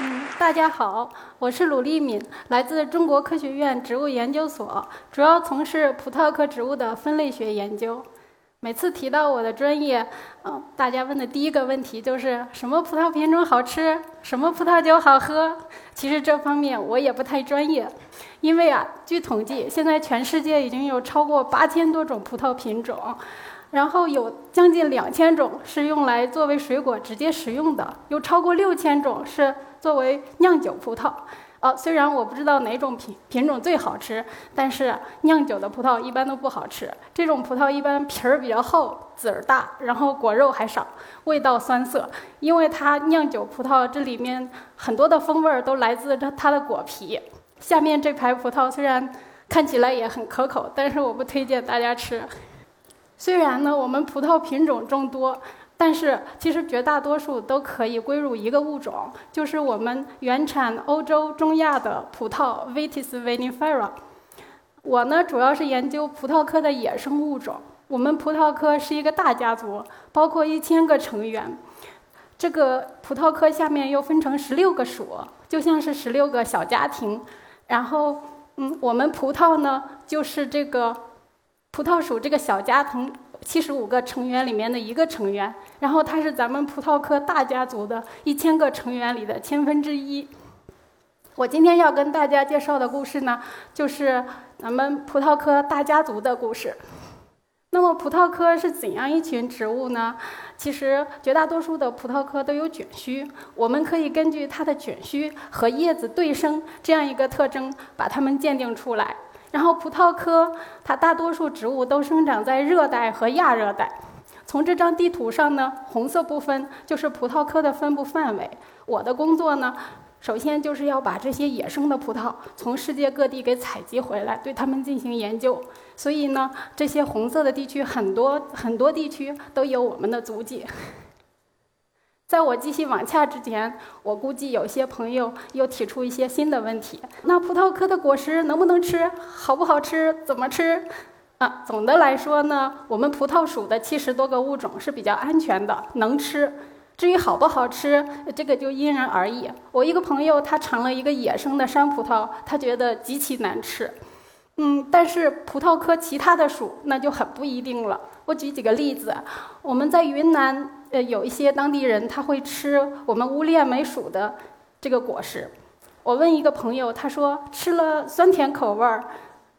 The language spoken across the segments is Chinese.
嗯，大家好，我是鲁丽敏，来自中国科学院植物研究所，主要从事葡萄科植物的分类学研究。每次提到我的专业，嗯，大家问的第一个问题就是什么葡萄品种好吃，什么葡萄酒好喝。其实这方面我也不太专业，因为啊，据统计，现在全世界已经有超过八千多种葡萄品种，然后有将近两千种是用来作为水果直接食用的，有超过六千种是作为酿酒葡萄。哦，虽然我不知道哪种品品种最好吃，但是酿酒的葡萄一般都不好吃。这种葡萄一般皮儿比较厚，籽儿大，然后果肉还少，味道酸涩。因为它酿酒葡萄这里面很多的风味儿都来自它它的果皮。下面这排葡萄虽然看起来也很可口，但是我不推荐大家吃。虽然呢，我们葡萄品种众多。但是，其实绝大多数都可以归入一个物种，就是我们原产欧洲、中亚的葡萄 Vitis vinifera。我呢，主要是研究葡萄科的野生物种。我们葡萄科是一个大家族，包括一千个成员。这个葡萄科下面又分成十六个属，就像是十六个小家庭。然后，嗯，我们葡萄呢，就是这个葡萄属这个小家庭。七十五个成员里面的一个成员，然后它是咱们葡萄科大家族的一千个成员里的千分之一。我今天要跟大家介绍的故事呢，就是咱们葡萄科大家族的故事。那么葡萄科是怎样一群植物呢？其实绝大多数的葡萄科都有卷须，我们可以根据它的卷须和叶子对生这样一个特征，把它们鉴定出来。然后，葡萄科它大多数植物都生长在热带和亚热带。从这张地图上呢，红色部分就是葡萄科的分布范围。我的工作呢，首先就是要把这些野生的葡萄从世界各地给采集回来，对它们进行研究。所以呢，这些红色的地区很多很多地区都有我们的足迹。在我继续往下之前，我估计有些朋友又提出一些新的问题。那葡萄科的果实能不能吃？好不好吃？怎么吃？啊，总的来说呢，我们葡萄属的七十多个物种是比较安全的，能吃。至于好不好吃，这个就因人而异。我一个朋友他尝了一个野生的山葡萄，他觉得极其难吃。嗯，但是葡萄科其他的属那就很不一定了。我举几个例子，我们在云南。呃，有一些当地人他会吃我们乌列梅属的这个果实。我问一个朋友，他说吃了酸甜口味儿，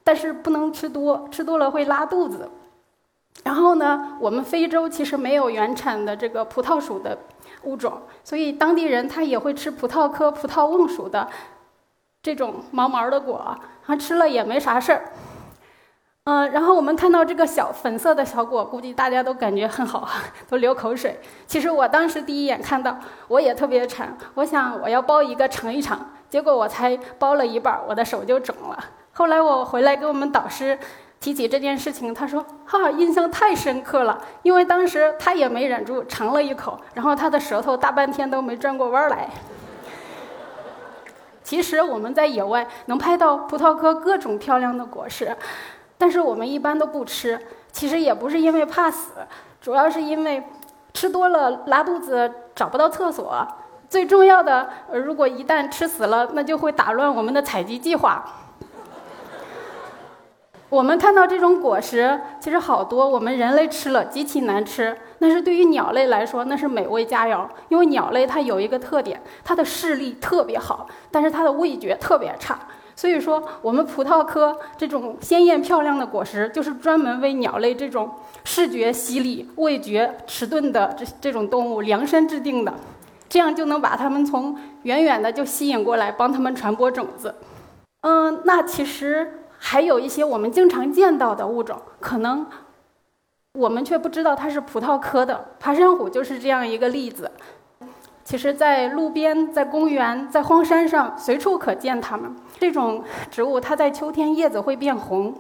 但是不能吃多，吃多了会拉肚子。然后呢，我们非洲其实没有原产的这个葡萄属的物种，所以当地人他也会吃葡萄科葡萄瓮属的这种毛毛的果，他吃了也没啥事儿。嗯，然后我们看到这个小粉色的小果，估计大家都感觉很好，都流口水。其实我当时第一眼看到，我也特别馋，我想我要剥一个尝一尝。结果我才剥了一半，我的手就肿了。后来我回来跟我们导师提起这件事情，他说：“哈，印象太深刻了，因为当时他也没忍住尝了一口，然后他的舌头大半天都没转过弯来。”其实我们在野外能拍到葡萄科各种漂亮的果实。但是我们一般都不吃，其实也不是因为怕死，主要是因为吃多了拉肚子，找不到厕所。最重要的，如果一旦吃死了，那就会打乱我们的采集计划。我们看到这种果实，其实好多我们人类吃了极其难吃，但是对于鸟类来说，那是美味佳肴。因为鸟类它有一个特点，它的视力特别好，但是它的味觉特别差。所以说，我们葡萄科这种鲜艳漂亮的果实，就是专门为鸟类这种视觉犀利、味觉迟钝的这这种动物量身制定的，这样就能把它们从远远的就吸引过来，帮它们传播种子。嗯，那其实还有一些我们经常见到的物种，可能我们却不知道它是葡萄科的。爬山虎就是这样一个例子。其实，在路边、在公园、在荒山上，随处可见它们。这种植物，它在秋天叶子会变红，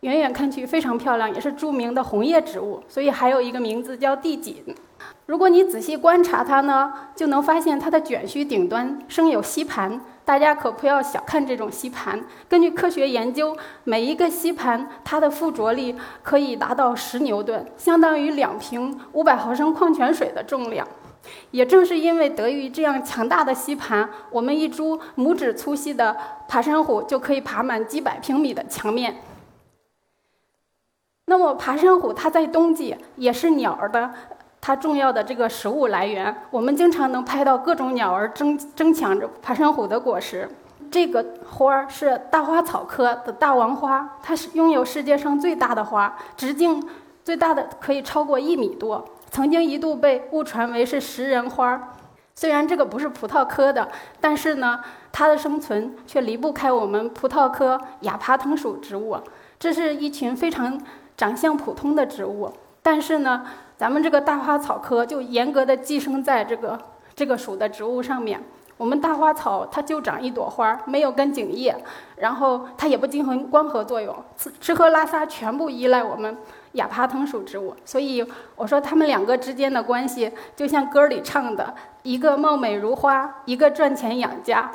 远远看去非常漂亮，也是著名的红叶植物，所以还有一个名字叫地锦。如果你仔细观察它呢，就能发现它的卷须顶端生有吸盘。大家可不要小看这种吸盘。根据科学研究，每一个吸盘它的附着力可以达到十牛顿，相当于两瓶五百毫升矿泉水的重量。也正是因为得益于这样强大的吸盘，我们一株拇指粗细的爬山虎就可以爬满几百平米的墙面。那么，爬山虎它在冬季也是鸟儿的它重要的这个食物来源。我们经常能拍到各种鸟儿争争抢着爬山虎的果实。这个花儿是大花草科的大王花，它是拥有世界上最大的花，直径最大的可以超过一米多。曾经一度被误传为是食人花，虽然这个不是葡萄科的，但是呢，它的生存却离不开我们葡萄科亚爬藤属植物。这是一群非常长相普通的植物，但是呢，咱们这个大花草科就严格的寄生在这个这个属的植物上面。我们大花草它就长一朵花，没有根茎叶，然后它也不进行光合作用，吃吃喝拉撒全部依赖我们。亚爬藤属植物，所以我说它们两个之间的关系就像歌里唱的，一个貌美如花，一个赚钱养家。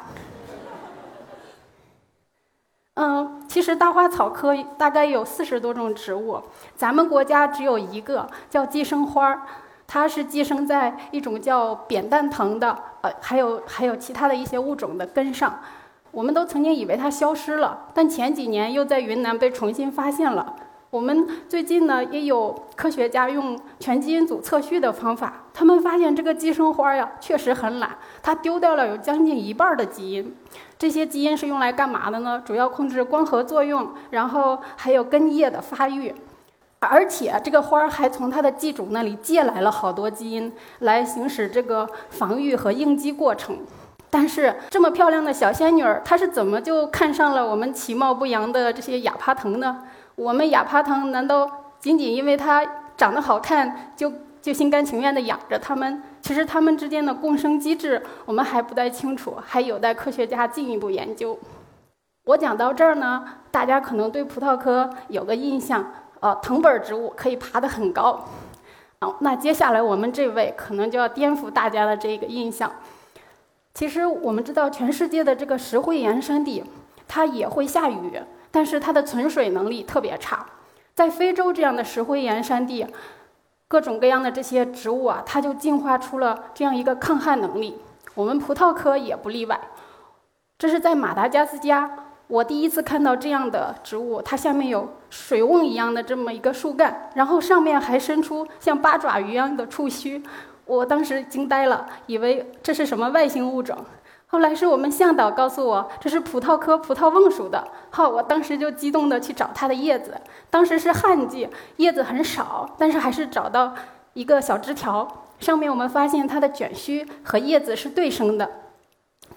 嗯，其实大花草科大概有四十多种植物，咱们国家只有一个叫寄生花儿，它是寄生在一种叫扁担藤的，呃，还有还有其他的一些物种的根上。我们都曾经以为它消失了，但前几年又在云南被重新发现了。我们最近呢，也有科学家用全基因组测序的方法，他们发现这个寄生花呀，确实很懒，它丢掉了有将近一半的基因。这些基因是用来干嘛的呢？主要控制光合作用，然后还有根叶的发育。而且这个花儿还从它的寄主那里借来了好多基因，来行使这个防御和应激过程。但是这么漂亮的小仙女儿，她是怎么就看上了我们其貌不扬的这些亚爬藤呢？我们亚爬藤难道仅仅因为它长得好看就就心甘情愿地养着它们？其实它们之间的共生机制我们还不太清楚，还有待科学家进一步研究。我讲到这儿呢，大家可能对葡萄科有个印象，呃，藤本植物可以爬得很高。好，那接下来我们这位可能就要颠覆大家的这个印象。其实我们知道，全世界的这个石灰岩山地，它也会下雨。但是它的存水能力特别差，在非洲这样的石灰岩山地，各种各样的这些植物啊，它就进化出了这样一个抗旱能力。我们葡萄科也不例外。这是在马达加斯加，我第一次看到这样的植物，它下面有水瓮一样的这么一个树干，然后上面还伸出像八爪鱼一样的触须，我当时惊呆了，以为这是什么外星物种。后来是我们向导告诉我，这是葡萄科葡萄瓮属的。好，我当时就激动地去找它的叶子。当时是旱季，叶子很少，但是还是找到一个小枝条，上面我们发现它的卷须和叶子是对生的。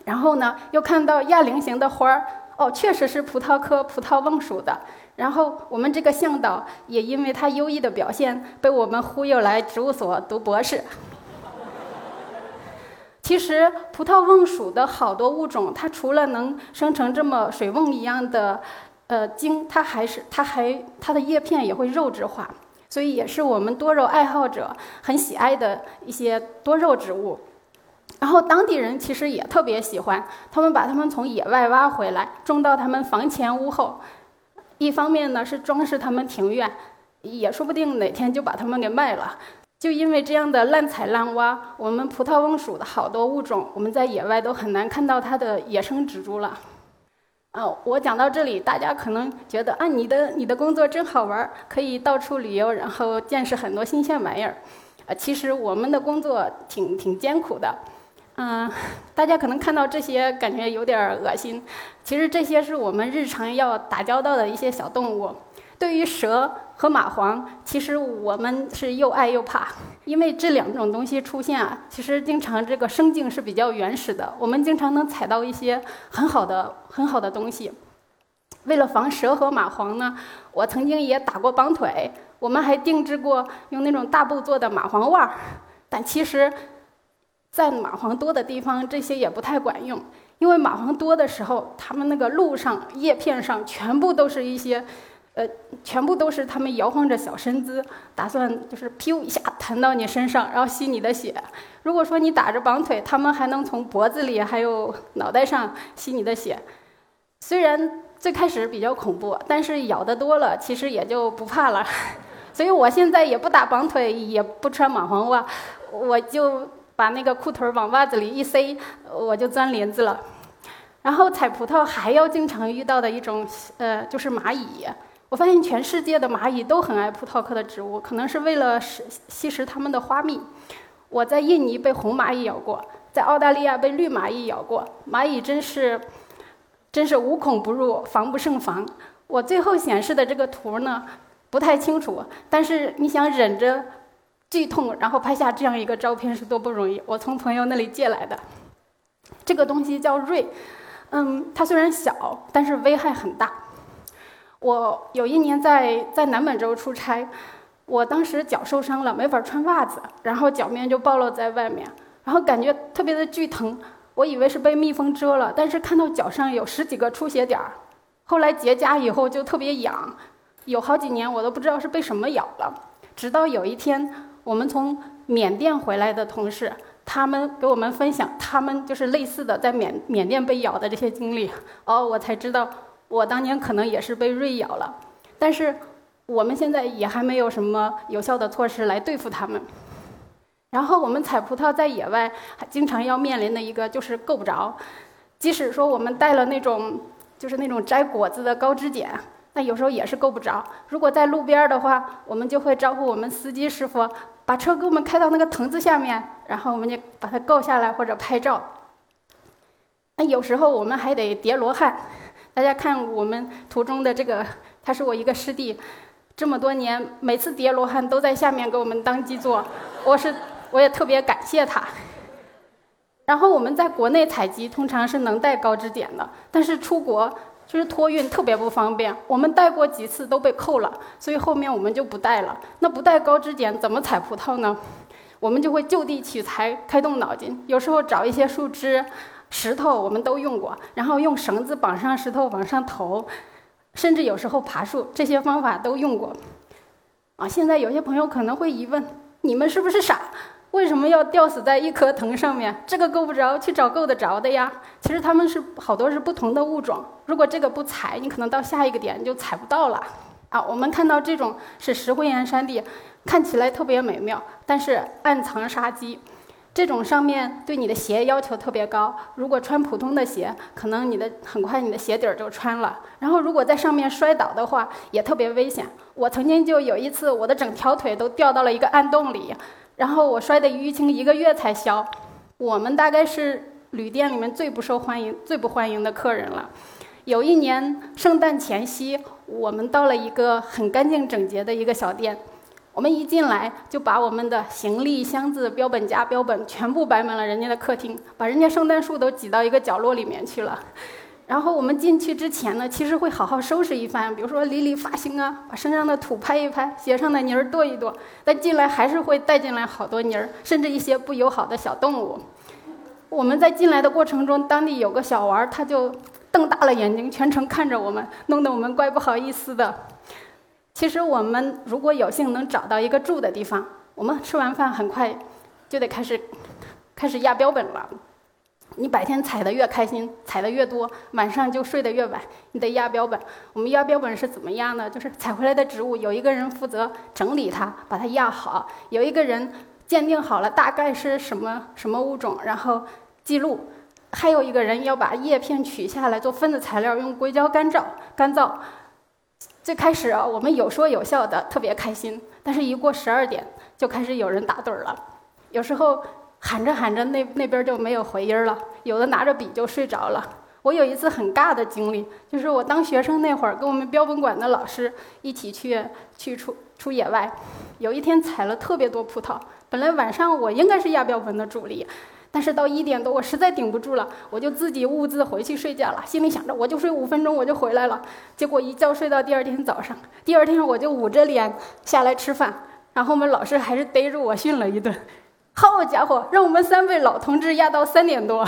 然后呢，又看到亚菱形的花儿，哦，确实是葡萄科葡萄瓮属的。然后我们这个向导也因为他优异的表现，被我们忽悠来植物所读博士。其实葡萄瓮属的好多物种，它除了能生成这么水瓮一样的，呃茎，它还是它还它的叶片也会肉质化，所以也是我们多肉爱好者很喜爱的一些多肉植物。然后当地人其实也特别喜欢，他们把它们从野外挖回来，种到他们房前屋后。一方面呢是装饰他们庭院，也说不定哪天就把它们给卖了。就因为这样的滥采滥挖，我们葡萄瓮属的好多物种，我们在野外都很难看到它的野生植株了。哦，我讲到这里，大家可能觉得啊，你的你的工作真好玩，可以到处旅游，然后见识很多新鲜玩意儿。啊，其实我们的工作挺挺艰苦的。嗯，大家可能看到这些感觉有点恶心，其实这些是我们日常要打交道的一些小动物。对于蛇和蚂蟥，其实我们是又爱又怕，因为这两种东西出现啊，其实经常这个生境是比较原始的，我们经常能采到一些很好的、很好的东西。为了防蛇和蚂蟥呢，我曾经也打过绑腿，我们还定制过用那种大布做的蚂蟥袜，但其实，在蚂蟥多的地方，这些也不太管用，因为蚂蟥多的时候，它们那个路上叶片上全部都是一些。呃，全部都是他们摇晃着小身姿，打算就是“噗”一下弹到你身上，然后吸你的血。如果说你打着绑腿，他们还能从脖子里还有脑袋上吸你的血。虽然最开始比较恐怖，但是咬得多了，其实也就不怕了。所以我现在也不打绑腿，也不穿蚂蟥袜，我就把那个裤腿往袜子里一塞，我就钻林子了。然后采葡萄还要经常遇到的一种，呃，就是蚂蚁。我发现全世界的蚂蚁都很爱葡萄科的植物，可能是为了食吸食它们的花蜜。我在印尼被红蚂蚁咬过，在澳大利亚被绿蚂蚁咬过。蚂蚁真是，真是无孔不入，防不胜防。我最后显示的这个图呢，不太清楚，但是你想忍着。剧痛，然后拍下这样一个照片是多不容易。我从朋友那里借来的，这个东西叫瑞，嗯，它虽然小，但是危害很大。我有一年在在南美洲出差，我当时脚受伤了，没法穿袜子，然后脚面就暴露在外面，然后感觉特别的剧疼。我以为是被蜜蜂蛰了，但是看到脚上有十几个出血点儿，后来结痂以后就特别痒，有好几年我都不知道是被什么咬了，直到有一天。我们从缅甸回来的同事，他们给我们分享他们就是类似的在缅缅甸被咬的这些经历，哦，我才知道我当年可能也是被瑞咬了，但是我们现在也还没有什么有效的措施来对付他们。然后我们采葡萄在野外，还经常要面临的一个就是够不着，即使说我们带了那种就是那种摘果子的高枝剪。那有时候也是够不着。如果在路边的话，我们就会招呼我们司机师傅把车给我们开到那个藤子下面，然后我们就把它够下来或者拍照。那有时候我们还得叠罗汉。大家看我们图中的这个，他是我一个师弟，这么多年每次叠罗汉都在下面给我们当基座，我是我也特别感谢他。然后我们在国内采集通常是能带高支点的，但是出国。就是托运特别不方便，我们带过几次都被扣了，所以后面我们就不带了。那不带高支点怎么采葡萄呢？我们就会就地取材，开动脑筋。有时候找一些树枝、石头，我们都用过，然后用绳子绑上石头往上投，甚至有时候爬树，这些方法都用过。啊，现在有些朋友可能会疑问：你们是不是傻？为什么要吊死在一棵藤上面？这个够不着，去找够得着的呀。其实它们是好多是不同的物种。如果这个不采，你可能到下一个点就采不到了。啊，我们看到这种是石灰岩山地，看起来特别美妙，但是暗藏杀机。这种上面对你的鞋要求特别高，如果穿普通的鞋，可能你的很快你的鞋底儿就穿了。然后如果在上面摔倒的话，也特别危险。我曾经就有一次，我的整条腿都掉到了一个暗洞里。然后我摔得淤青一个月才消，我们大概是旅店里面最不受欢迎、最不欢迎的客人了。有一年圣诞前夕，我们到了一个很干净整洁的一个小店，我们一进来就把我们的行李箱子、标本夹、标本全部摆满了人家的客厅，把人家圣诞树都挤到一个角落里面去了。然后我们进去之前呢，其实会好好收拾一番，比如说理理发型啊，把身上的土拍一拍，鞋上的泥儿跺一跺。但进来还是会带进来好多泥儿，甚至一些不友好的小动物。我们在进来的过程中，当地有个小娃儿，他就瞪大了眼睛，全程看着我们，弄得我们怪不好意思的。其实我们如果有幸能找到一个住的地方，我们吃完饭很快就得开始开始压标本了。你白天采的越开心，采的越多，晚上就睡得越晚。你得压标本。我们压标本是怎么压呢？就是采回来的植物，有一个人负责整理它，把它压好；有一个人鉴定好了大概是什么什么物种，然后记录；还有一个人要把叶片取下来做分子材料，用硅胶干燥。干燥。最开始啊，我们有说有笑的，特别开心。但是，一过十二点，就开始有人打盹儿了。有时候。喊着喊着，那那边就没有回音了。有的拿着笔就睡着了。我有一次很尬的经历，就是我当学生那会儿，跟我们标本馆的老师一起去去出出野外。有一天采了特别多葡萄，本来晚上我应该是压标本的主力，但是到一点多我实在顶不住了，我就自己兀自回去睡觉了，心里想着我就睡五分钟我就回来了。结果一觉睡到第二天早上，第二天我就捂着脸下来吃饭，然后我们老师还是逮着我训了一顿。好家伙，让我们三位老同志压到三点多。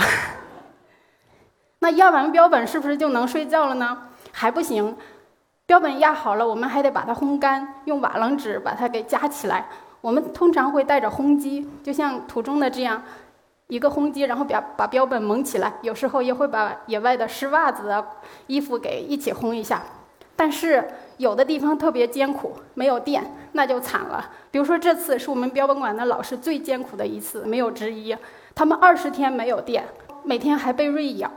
那压完标本是不是就能睡觉了呢？还不行，标本压好了，我们还得把它烘干，用瓦楞纸把它给夹起来。我们通常会带着烘机，就像图中的这样一个烘机，然后把把标本蒙起来。有时候也会把野外的湿袜子啊、衣服给一起烘一下。但是有的地方特别艰苦，没有电，那就惨了。比如说这次是我们标本馆的老师最艰苦的一次，没有之一。他们二十天没有电，每天还被锐咬。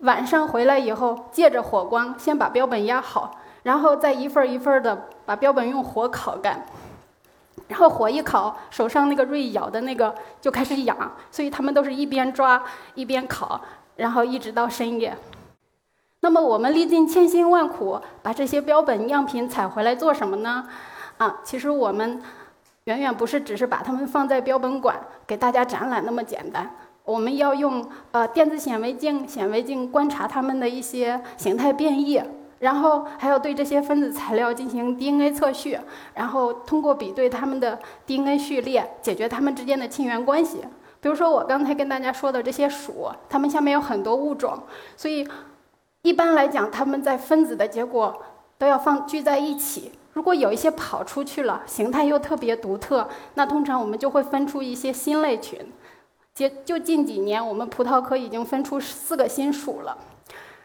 晚上回来以后，借着火光先把标本压好，然后再一份一份的把标本用火烤干。然后火一烤，手上那个锐咬的那个就开始痒，所以他们都是一边抓一边烤，然后一直到深夜。那么我们历尽千辛万苦把这些标本样品采回来做什么呢？啊，其实我们远远不是只是把它们放在标本馆给大家展览那么简单。我们要用呃电子显微镜、显微镜观察它们的一些形态变异，然后还要对这些分子材料进行 DNA 测序，然后通过比对它们的 DNA 序列，解决它们之间的亲缘关系。比如说我刚才跟大家说的这些鼠，它们下面有很多物种，所以。一般来讲，它们在分子的结果都要放聚在一起。如果有一些跑出去了，形态又特别独特，那通常我们就会分出一些新类群。就就近几年，我们葡萄科已经分出四个新属了。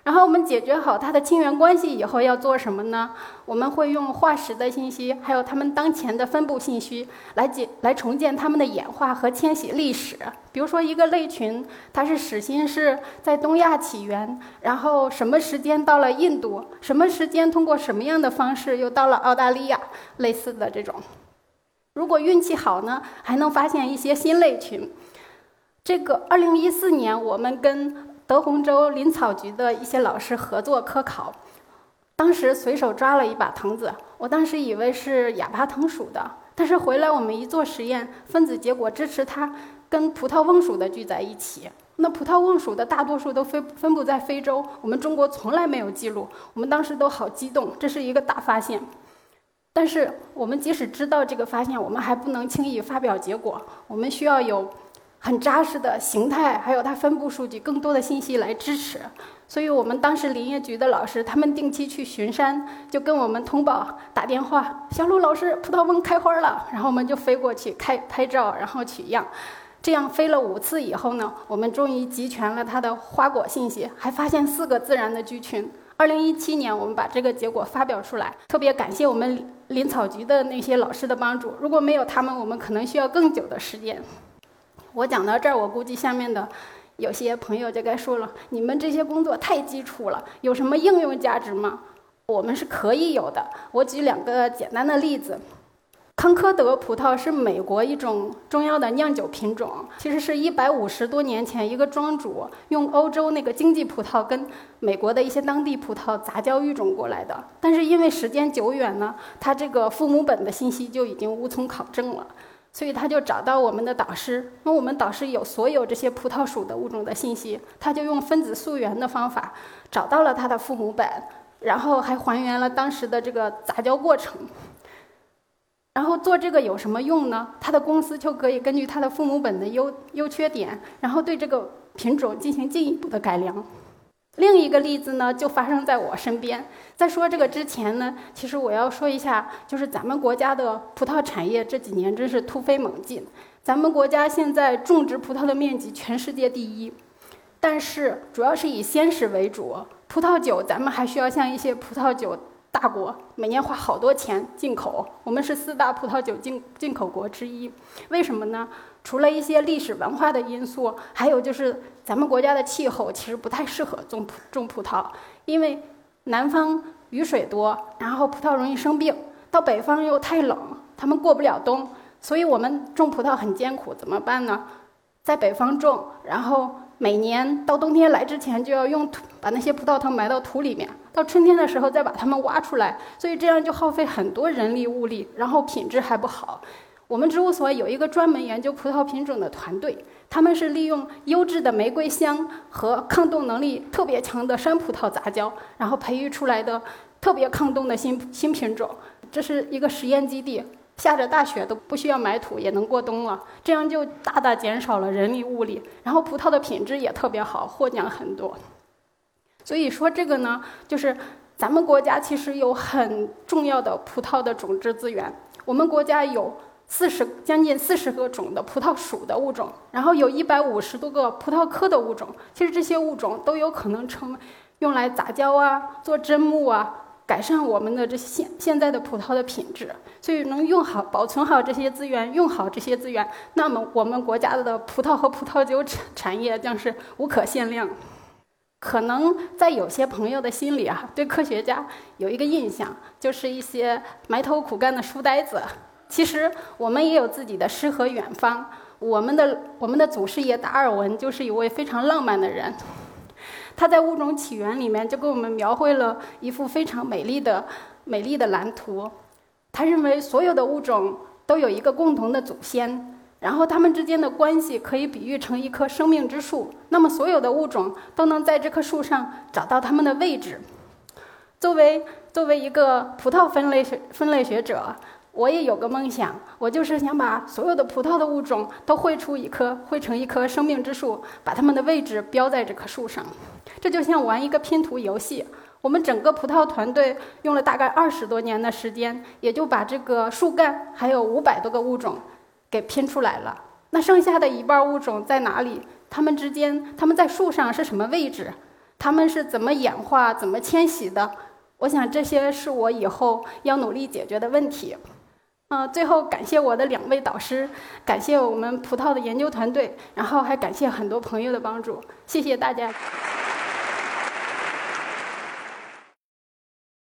然后我们解决好它的亲缘关系以后，要做什么呢？我们会用化石的信息，还有它们当前的分布信息，来解来重建它们的演化和迁徙历史。比如说，一个类群，它是始心是在东亚起源，然后什么时间到了印度，什么时间通过什么样的方式又到了澳大利亚，类似的这种。如果运气好呢，还能发现一些新类群。这个二零一四年，我们跟德宏州林草局的一些老师合作科考，当时随手抓了一把藤子，我当时以为是哑巴藤属的，但是回来我们一做实验，分子结果支持它跟葡萄瓮属的聚在一起。那葡萄瓮属的大多数都分分布在非洲，我们中国从来没有记录，我们当时都好激动，这是一个大发现。但是我们即使知道这个发现，我们还不能轻易发表结果，我们需要有。很扎实的形态，还有它分布数据，更多的信息来支持。所以我们当时林业局的老师，他们定期去巡山，就跟我们通报打电话：“小陆老师，葡萄瓮开花了。”然后我们就飞过去开拍照，然后取样。这样飞了五次以后呢，我们终于集全了它的花果信息，还发现四个自然的居群。二零一七年，我们把这个结果发表出来，特别感谢我们林草局的那些老师的帮助。如果没有他们，我们可能需要更久的时间。我讲到这儿，我估计下面的有些朋友就该说了：“你们这些工作太基础了，有什么应用价值吗？”我们是可以有的。我举两个简单的例子：康科德葡萄是美国一种重要的酿酒品种，其实是一百五十多年前一个庄主用欧洲那个经济葡萄跟美国的一些当地葡萄杂交育种过来的。但是因为时间久远呢，它这个父母本的信息就已经无从考证了。所以他就找到我们的导师，那我们导师有所有这些葡萄属的物种的信息，他就用分子溯源的方法找到了他的父母本，然后还还原了当时的这个杂交过程。然后做这个有什么用呢？他的公司就可以根据他的父母本的优优缺点，然后对这个品种进行进一步的改良。另一个例子呢，就发生在我身边。在说这个之前呢，其实我要说一下，就是咱们国家的葡萄产业这几年真是突飞猛进。咱们国家现在种植葡萄的面积全世界第一，但是主要是以鲜食为主。葡萄酒咱们还需要像一些葡萄酒大国，每年花好多钱进口。我们是四大葡萄酒进进口国之一，为什么呢？除了一些历史文化的因素，还有就是咱们国家的气候其实不太适合种种葡萄，因为南方雨水多，然后葡萄容易生病；到北方又太冷，他们过不了冬，所以我们种葡萄很艰苦。怎么办呢？在北方种，然后每年到冬天来之前就要用土把那些葡萄藤埋到土里面，到春天的时候再把它们挖出来，所以这样就耗费很多人力物力，然后品质还不好。我们植物所有一个专门研究葡萄品种的团队，他们是利用优质的玫瑰香和抗冻能力特别强的山葡萄杂交，然后培育出来的特别抗冻的新新品种。这是一个实验基地，下着大雪都不需要埋土也能过冬了，这样就大大减少了人力物力，然后葡萄的品质也特别好，获奖很多。所以说这个呢，就是咱们国家其实有很重要的葡萄的种质资源，我们国家有。四十将近四十个种的葡萄属的物种，然后有一百五十多个葡萄科的物种。其实这些物种都有可能成用来杂交啊、做砧木啊，改善我们的这现现在的葡萄的品质。所以能用好、保存好这些资源，用好这些资源，那么我们国家的葡萄和葡萄酒产产业将是无可限量。可能在有些朋友的心里啊，对科学家有一个印象，就是一些埋头苦干的书呆子。其实我们也有自己的诗和远方。我们的我们的祖师爷达尔文就是一位非常浪漫的人，他在《物种起源》里面就给我们描绘了一幅非常美丽的美丽的蓝图。他认为所有的物种都有一个共同的祖先。然后它们之间的关系可以比喻成一棵生命之树，那么所有的物种都能在这棵树上找到它们的位置。作为作为一个葡萄分类学分类学者，我也有个梦想，我就是想把所有的葡萄的物种都绘出一棵绘成一棵生命之树，把它们的位置标在这棵树上。这就像玩一个拼图游戏，我们整个葡萄团队用了大概二十多年的时间，也就把这个树干还有五百多个物种。给拼出来了，那剩下的一半物种在哪里？它们之间，它们在树上是什么位置？它们是怎么演化、怎么迁徙的？我想这些是我以后要努力解决的问题。嗯，最后感谢我的两位导师，感谢我们葡萄的研究团队，然后还感谢很多朋友的帮助，谢谢大家。